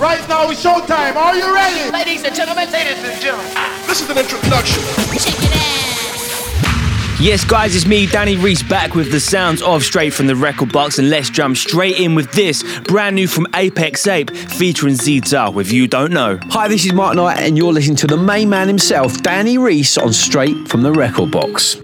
Right now it's showtime. Are you ready? Ladies and gentlemen, ladies and gentlemen. This is an introduction. Yes, guys, it's me, Danny Rhys, back with the sounds of Straight from the Record Box, and let's jump straight in with this brand new from Apex Ape featuring Zitah with You Don't Know. Hi, this is Mark Knight, and you're listening to the main man himself, Danny Rhys, on Straight from the Record Box.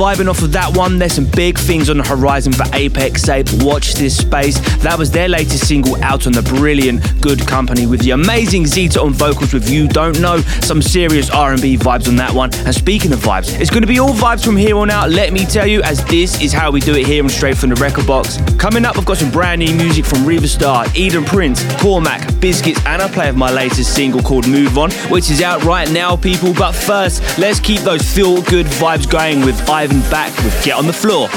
Vibing off of that one. There's some big things on the horizon for Apex Ape. Watch this space. That was their latest single out on the brilliant Good Company with the amazing Zitah on vocals with You Don't Know. Some serious R&B vibes on that one. And speaking of vibes, it's going to be all vibes from here on out. Let me tell you, as this is how we do it here on Straight from the Record Box. Coming up, I've got some brand new music from Riva Starr, Eden Prince, Kormak, Biscits, and a play of my latest single called Move On, which is out right now, people. But first, let's keep those feel good vibes going with Yvvan Back with Get on the Floor.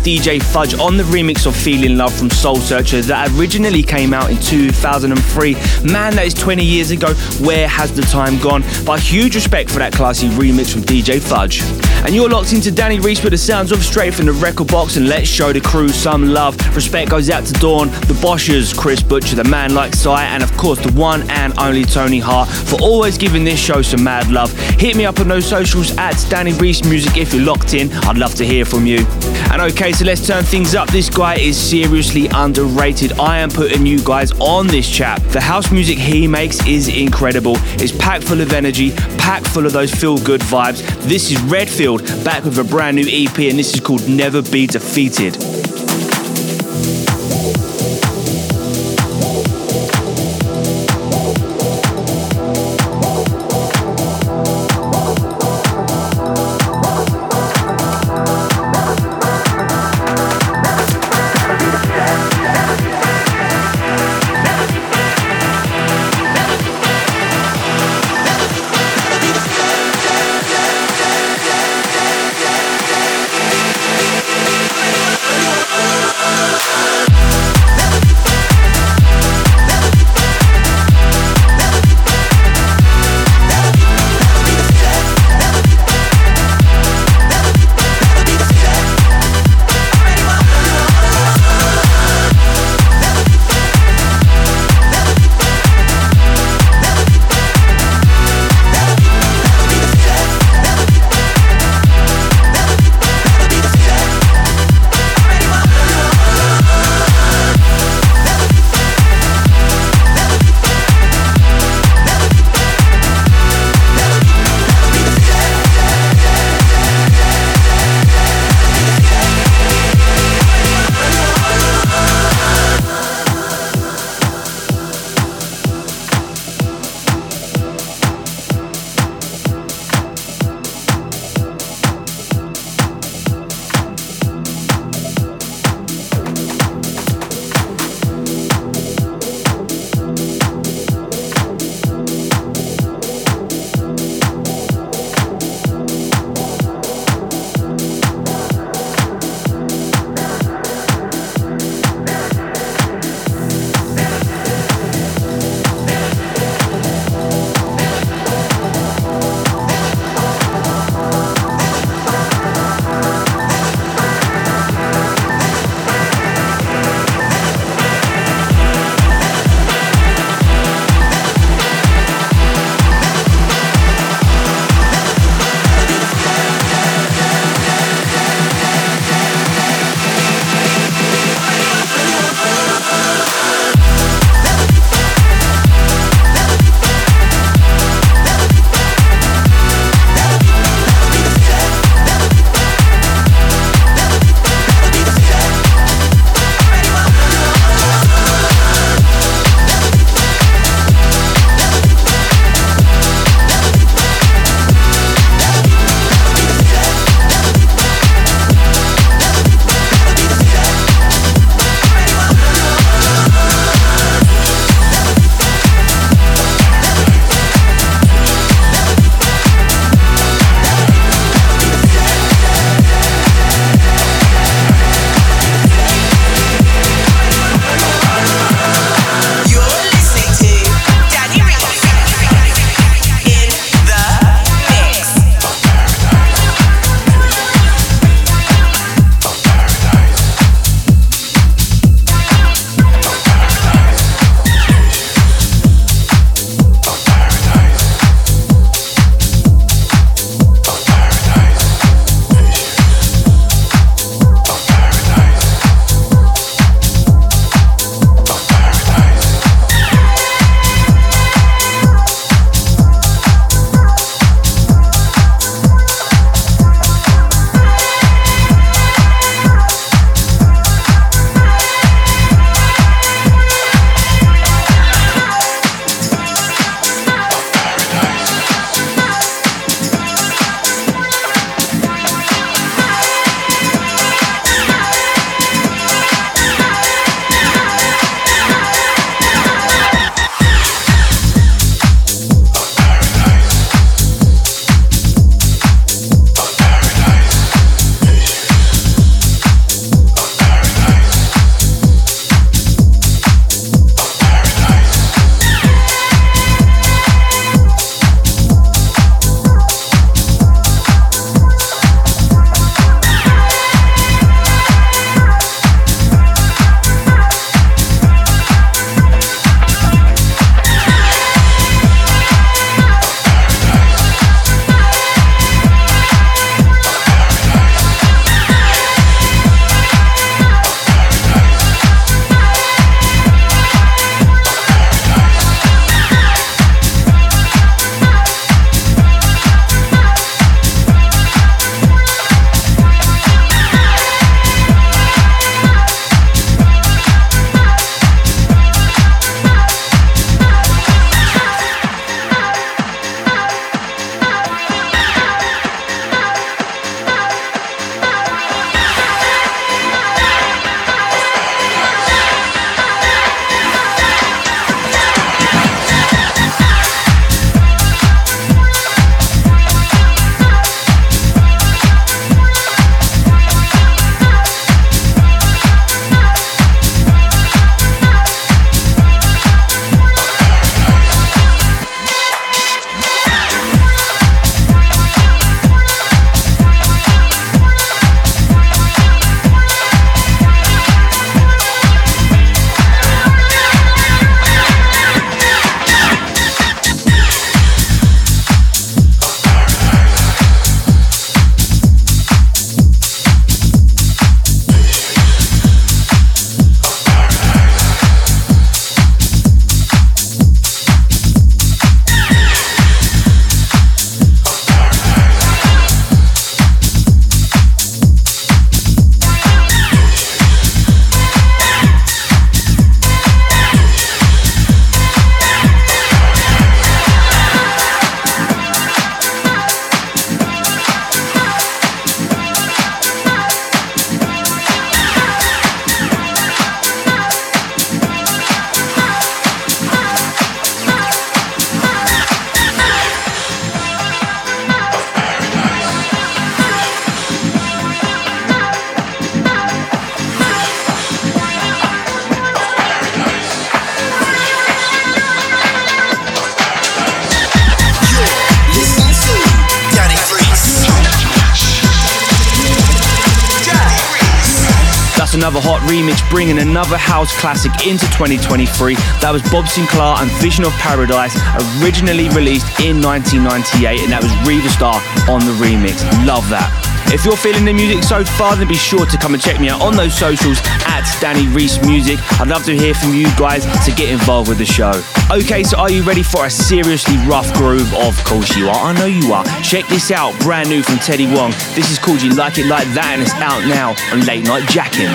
DJ Fudge on the remix of Feeling Love from Soul Searchers that originally came out in 2003. Man, that is 20 years ago. Where has the time gone? But huge respect for that classy remix from DJ Fudge. And you're locked into Danny Rhys with the sounds of straight from the record box, and let's show the crew some love. Respect goes out to Dawn, the Boshers, Chris Butcher, the man like Sai, and of course the one and only Tony Hart for always giving this show some mad love. Hit me up on those socials at Danny Rhys Music if you're locked in. I'd love to hear from you. And okay, so let's turn things up. This guy is seriously underrated. I am putting you guys on this chap. The house music he makes is incredible. It's packed full of energy, packed full of those feel good vibes. This is Redfield back with a brand new EP, and this is called Never Be Defeated. Another house classic into 2023. That was Bob Sinclar and Vision of Paradise, originally released in 1998, and that was Riva Starr on the remix. Love that. If you're feeling the music so far, then be sure to come and check me out on those socials at Danny Rhys Music. I'd love to hear from you guys to get involved with the show. Okay, so are you ready for a seriously rough groove? Of course you are. I know you are. Check this out, brand new from Teddy Wong. This is called You Like It Like That, and it's out now on Late Night Jacking.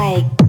like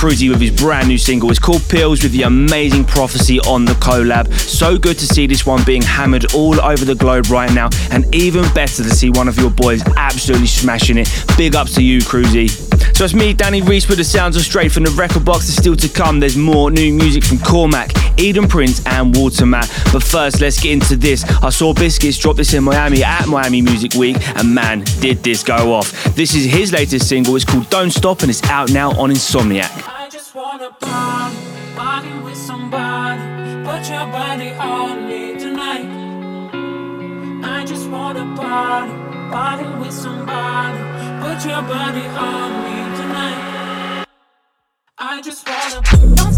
Crusy with his brand new single. It's called Pills with the amazing prophecy on the collab. So good to see this one being hammered all over the globe right now, and even better to see one of your boys absolutely smashing it. Big ups to you, Crusy. So it's me, Danny Rhys, with the sounds of straight from the record box. Is still to come. There's more new music from Kormak, Eden Prince, and Watermat. But first, let's get into this. I saw Biscits drop this in Miami at Miami Music Week, and man, did this go off. This is his latest single. It's called Don't Stop, and it's out now on Insomniac. Party, party with somebody. Put your body on me tonight. I just wanna party, party with somebody. Put your body on me tonight. I just wanna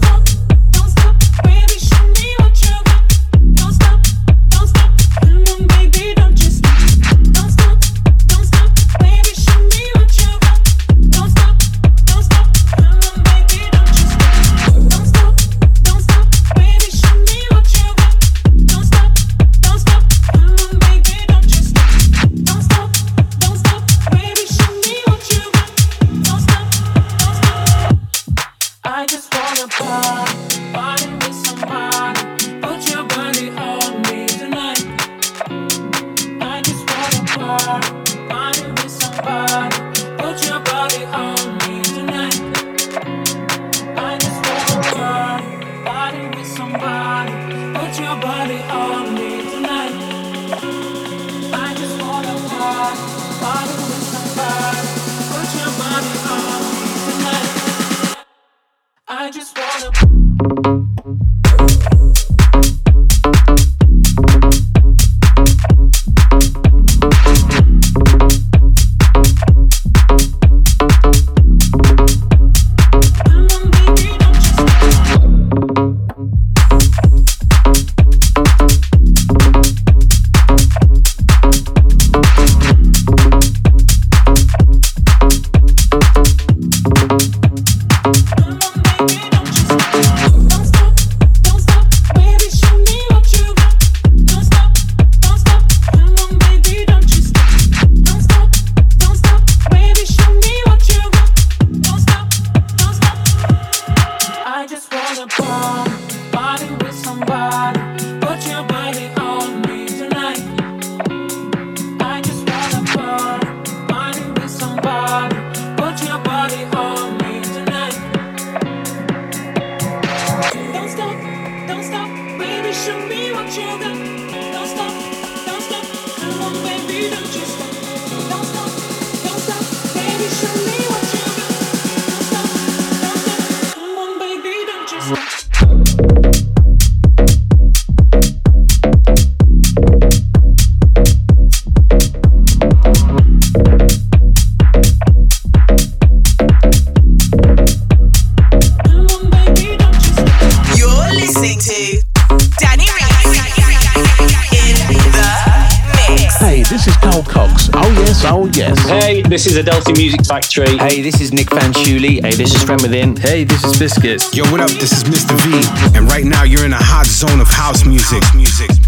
this is Adelphi Music Factory. Hey, this is Nick Fanciulli. Hey, this is Friend Within. Hey, this is Biscits. Yo, what up? This is Mr. V, and right now you're in a hot zone of house music. music.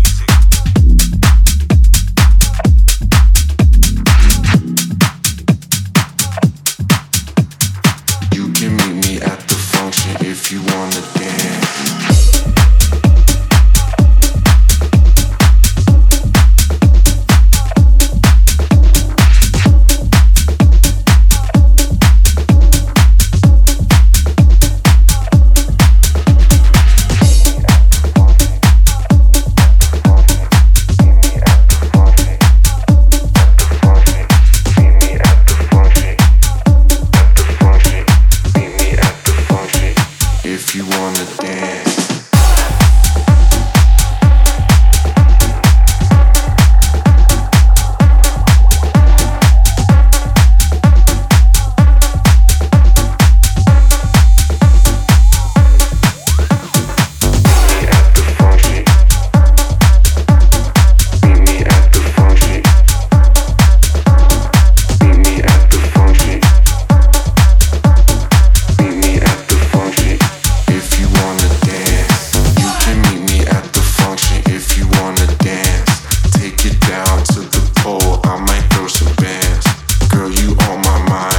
on my mind.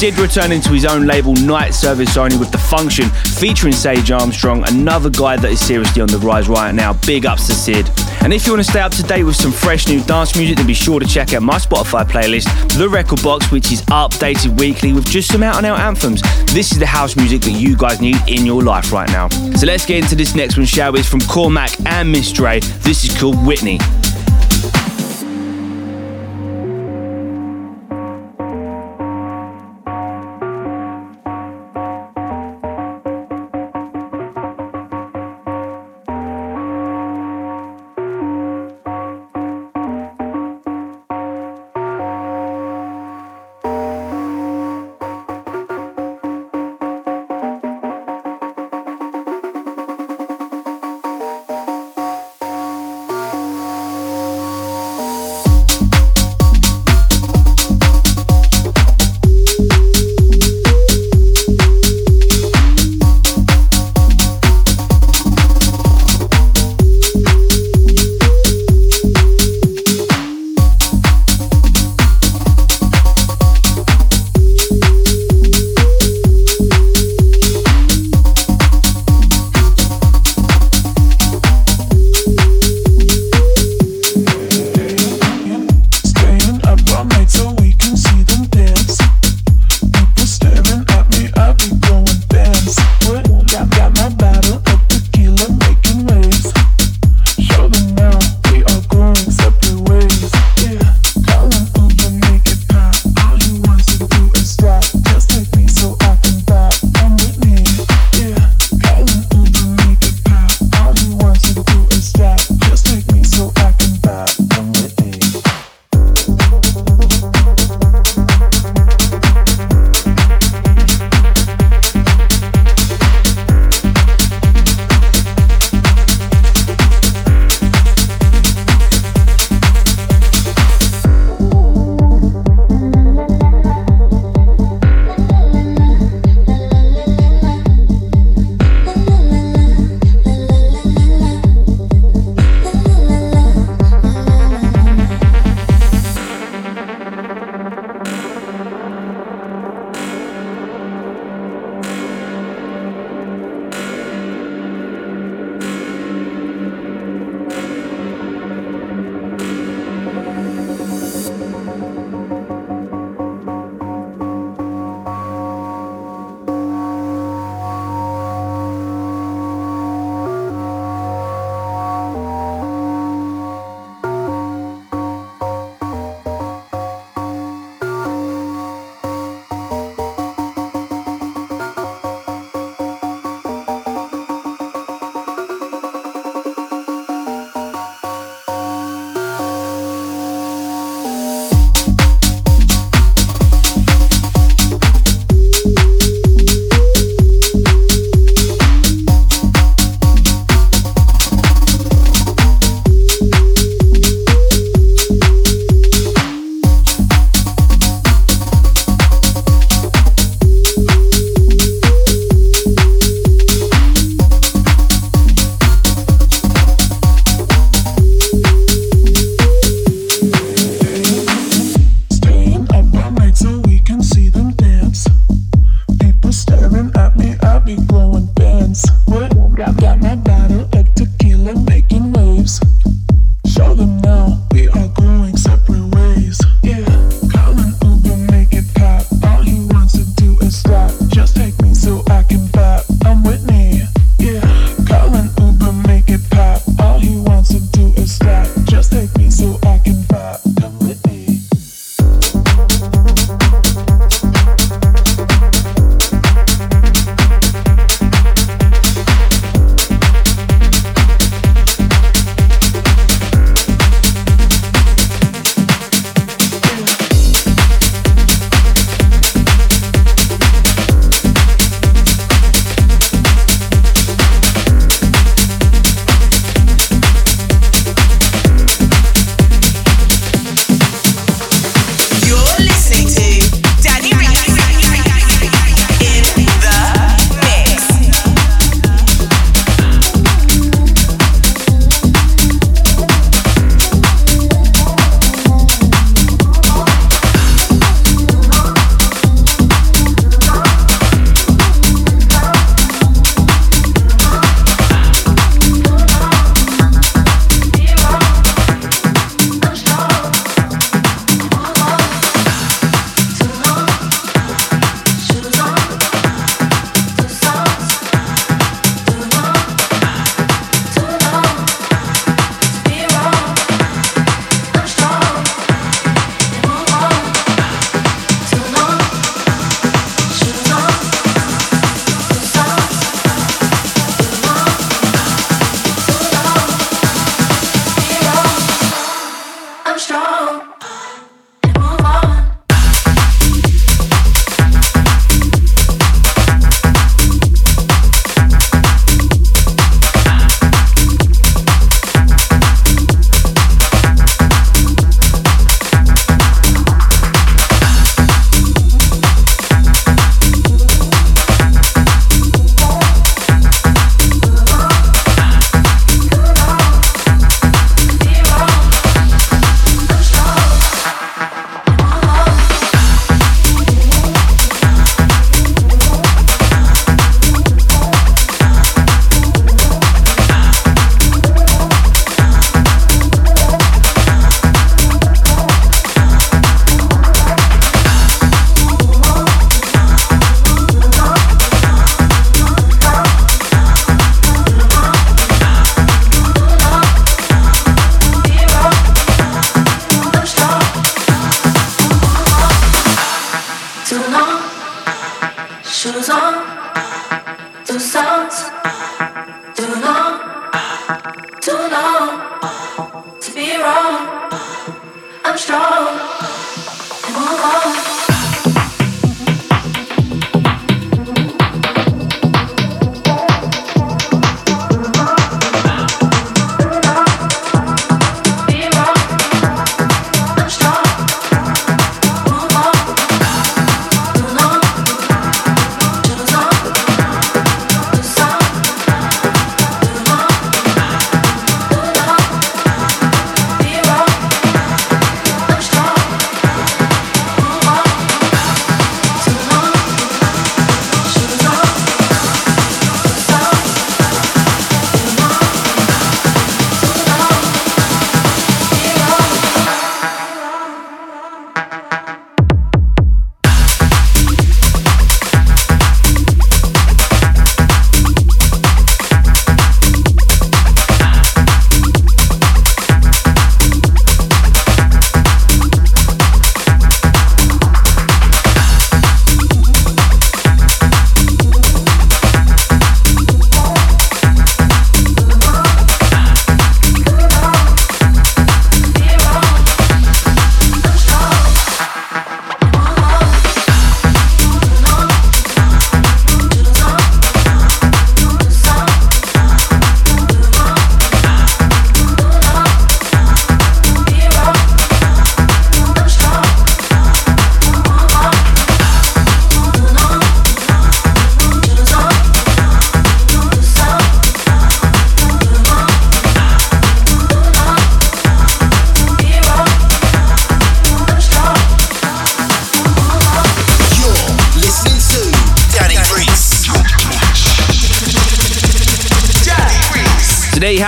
CID returning to his own label Night Service Only with The Function featuring Sage Armstrong, another guy that is seriously on the rise right now. Big ups to CID. And if you want to stay up to date with some fresh new dance music, then be sure to check out my Spotify playlist, The Record Box, which is updated weekly with just some out and out anthems. This is the house music that you guys need in your life right now. So let's get into this next one, shall we? It's from Kormak and Miss Dre. This is called Whitney.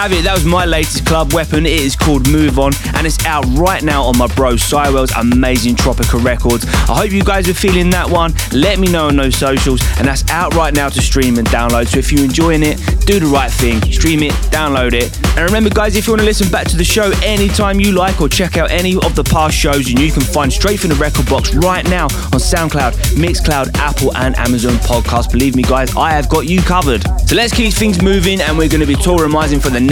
Have it. That was my latest club weapon. It is called Move On, and it's out right now on my bro Cywell's amazing Tropica Records. I hope you guys are feeling that one. Let me know on those socials, and that's out right now to stream and download. So if you're enjoying it, do the right thing. Stream it, download it. And remember, guys, if you want to listen back to the show anytime you like or check out any of the past shows, you can find straight from the record box right now on SoundCloud, Mixcloud, Apple, and Amazon Podcast. Believe me, guys, I have got you covered. So let's keep things moving, and we're going to be tourismizing for the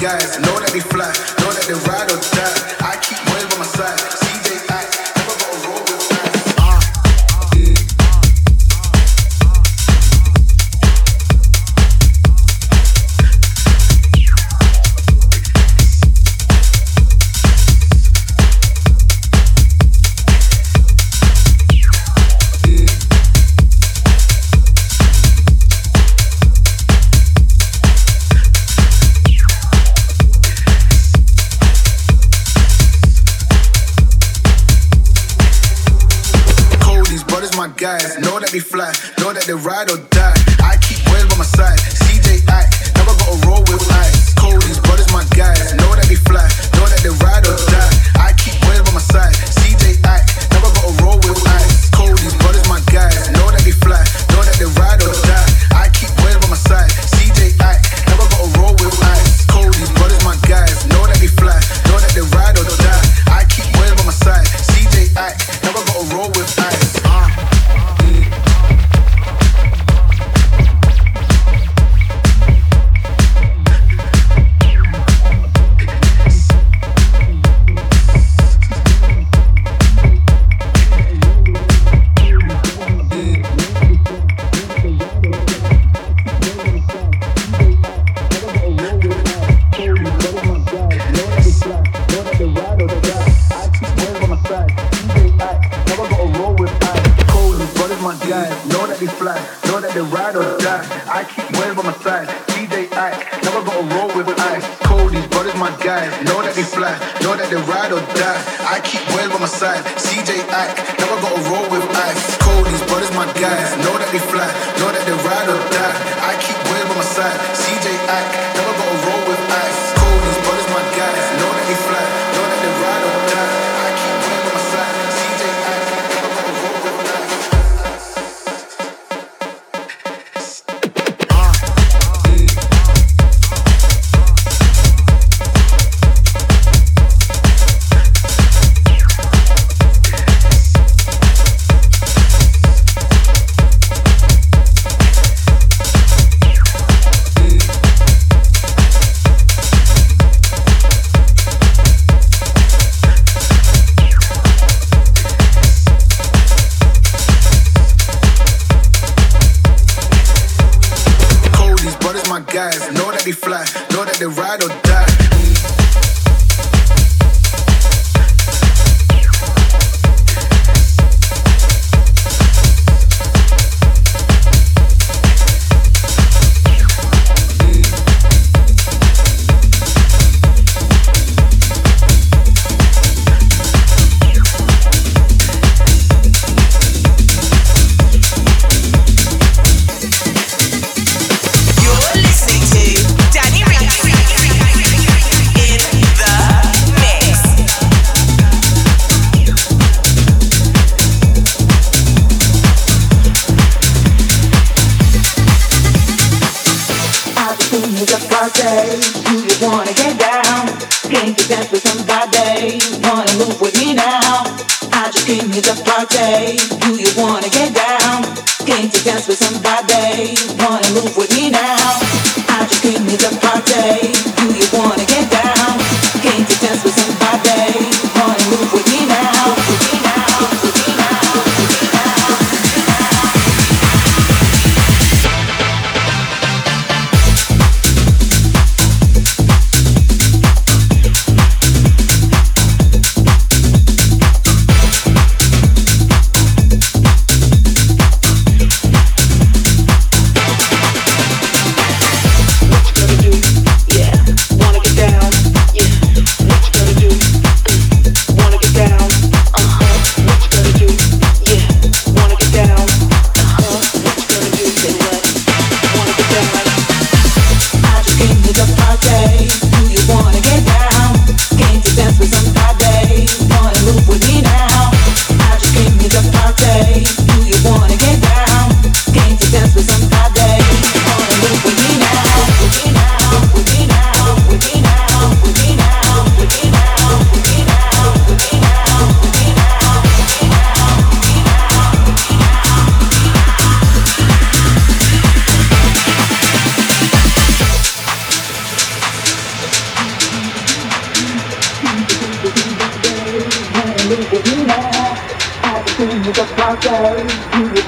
guys. Know that they fly, know that they ride ride or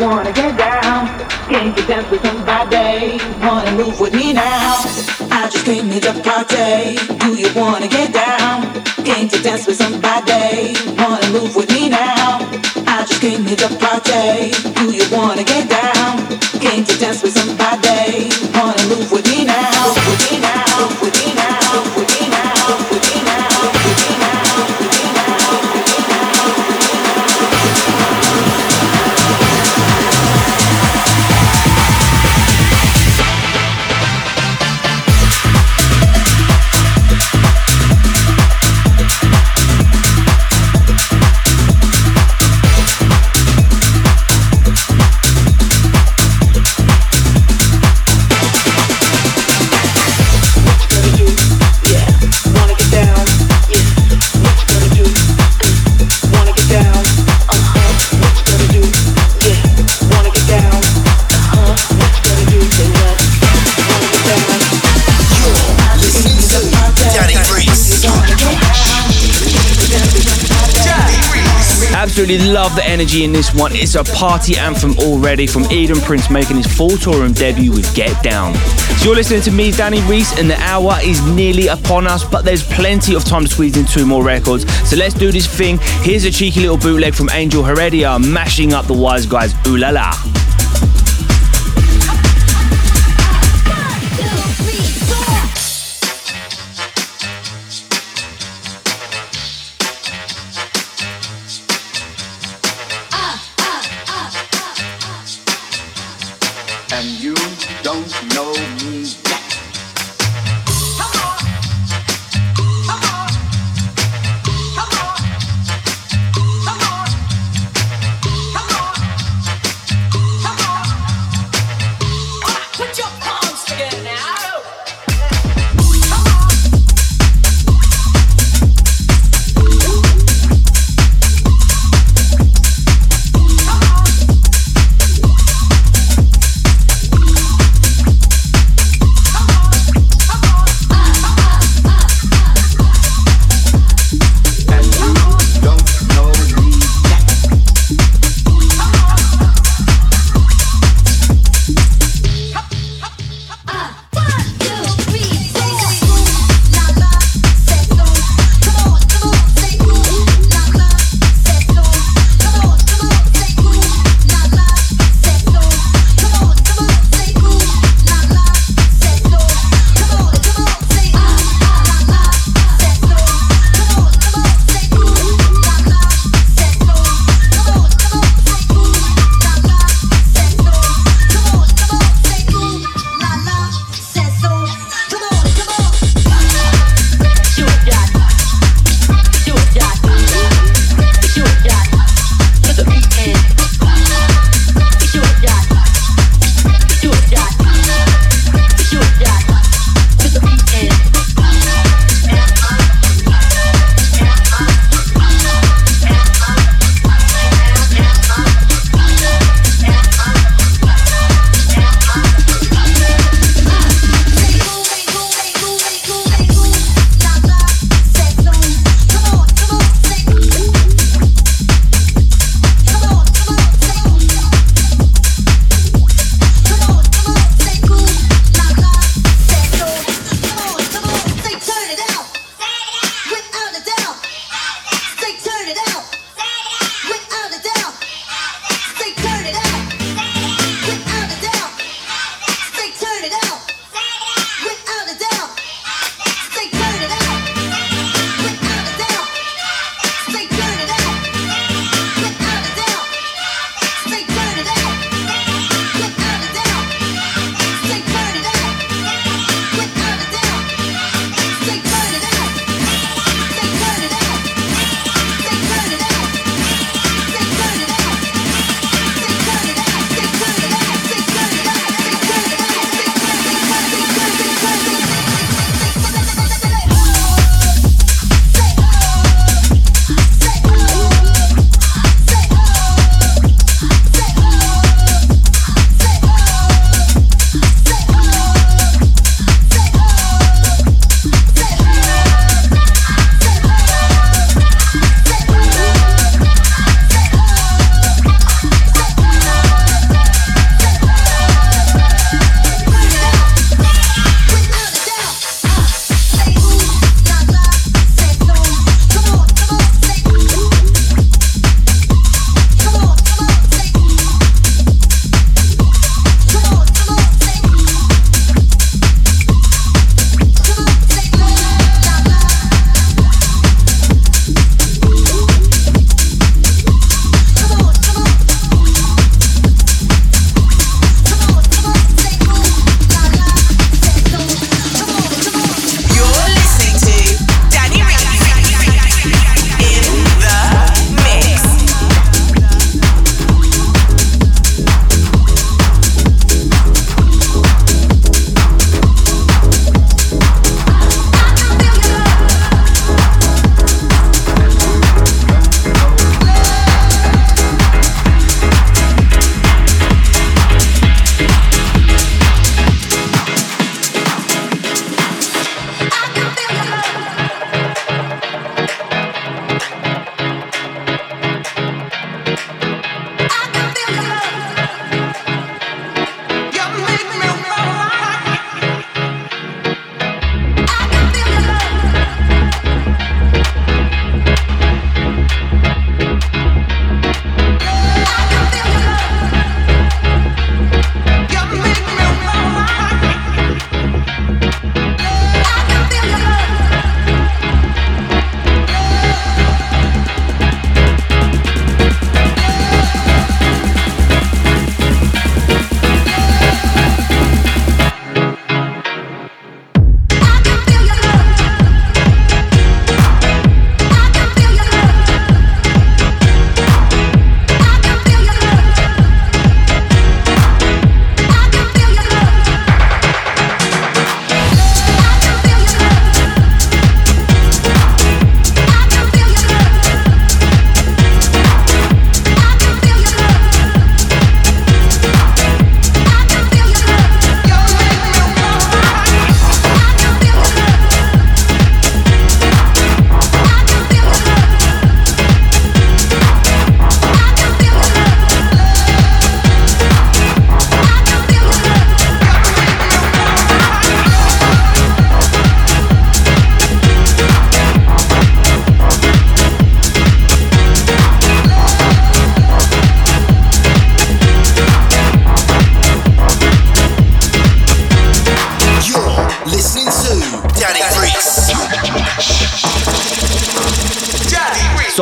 wanna get down. Can you dance with somebody? Wanna move with me now? I just came to the party. Do you wanna get down? Can you dance with somebody? Wanna move with me now? I just came to the party. Do you wanna get down? Can you dance with somebody? Absolutely love the energy in this one. It's a party anthem already from Eden Prince making his full Toolroom debut with Get Down. So you're listening to me, Danny Rhys, and the hour is nearly upon us, but there's plenty of time to squeeze in two more records. So let's do this thing. Here's a cheeky little bootleg from Angel Heredia, mashing up the Wiseguys Ooh La La.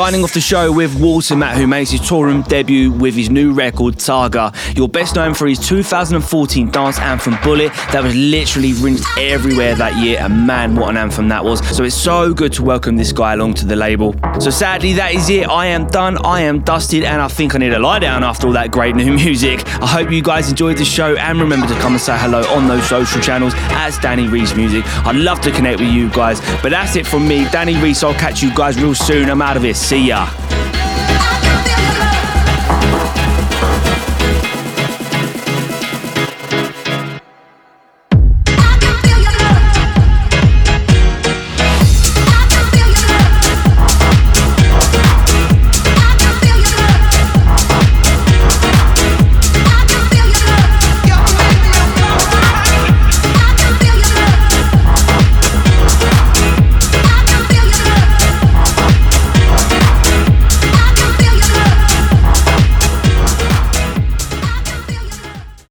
Signing off the show with Watermat, who makes his Toolroom debut with his new record, Targa. You're best known for his 2014 dance anthem, Bullet, that was literally rinsed everywhere that year, and man, what an anthem that was. So it's so good to welcome this guy along to the label. So sadly, that is it. I am done, I am dusted, and I think I need to lie down after all that great new music. I hope you guys enjoyed the show, and remember to come and say hello on those social channels as Danny Rhys Music. I'd love to connect with you guys, but that's it from me, Danny Rhys. I'll catch you guys real soon. I'm out of here. See ya.